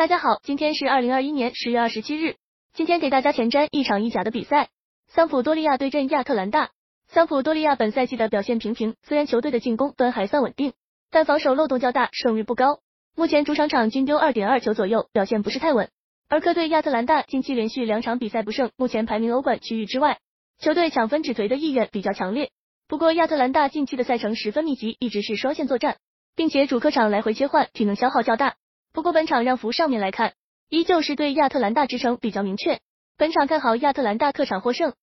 大家好，今天是二零二一年十月二十七日。今天给大家前瞻一场意甲的比赛，桑普多利亚对阵亚特兰大。桑普多利亚本赛季的表现平平，虽然球队的进攻端还算稳定，但防守漏洞较大，胜率不高。目前主场场均丢二点二球左右，表现不是太稳。而客队亚特兰大近期连续两场比赛不胜，目前排名欧冠区域之外，球队抢分止颓的意愿比较强烈。不过亚特兰大近期的赛程十分密集，一直是双线作战，并且主客场来回切换，体能消耗较大。不过本场让幅上面来看，依旧是对亚特兰大支撑比较明确。本场看好亚特兰大客场获胜。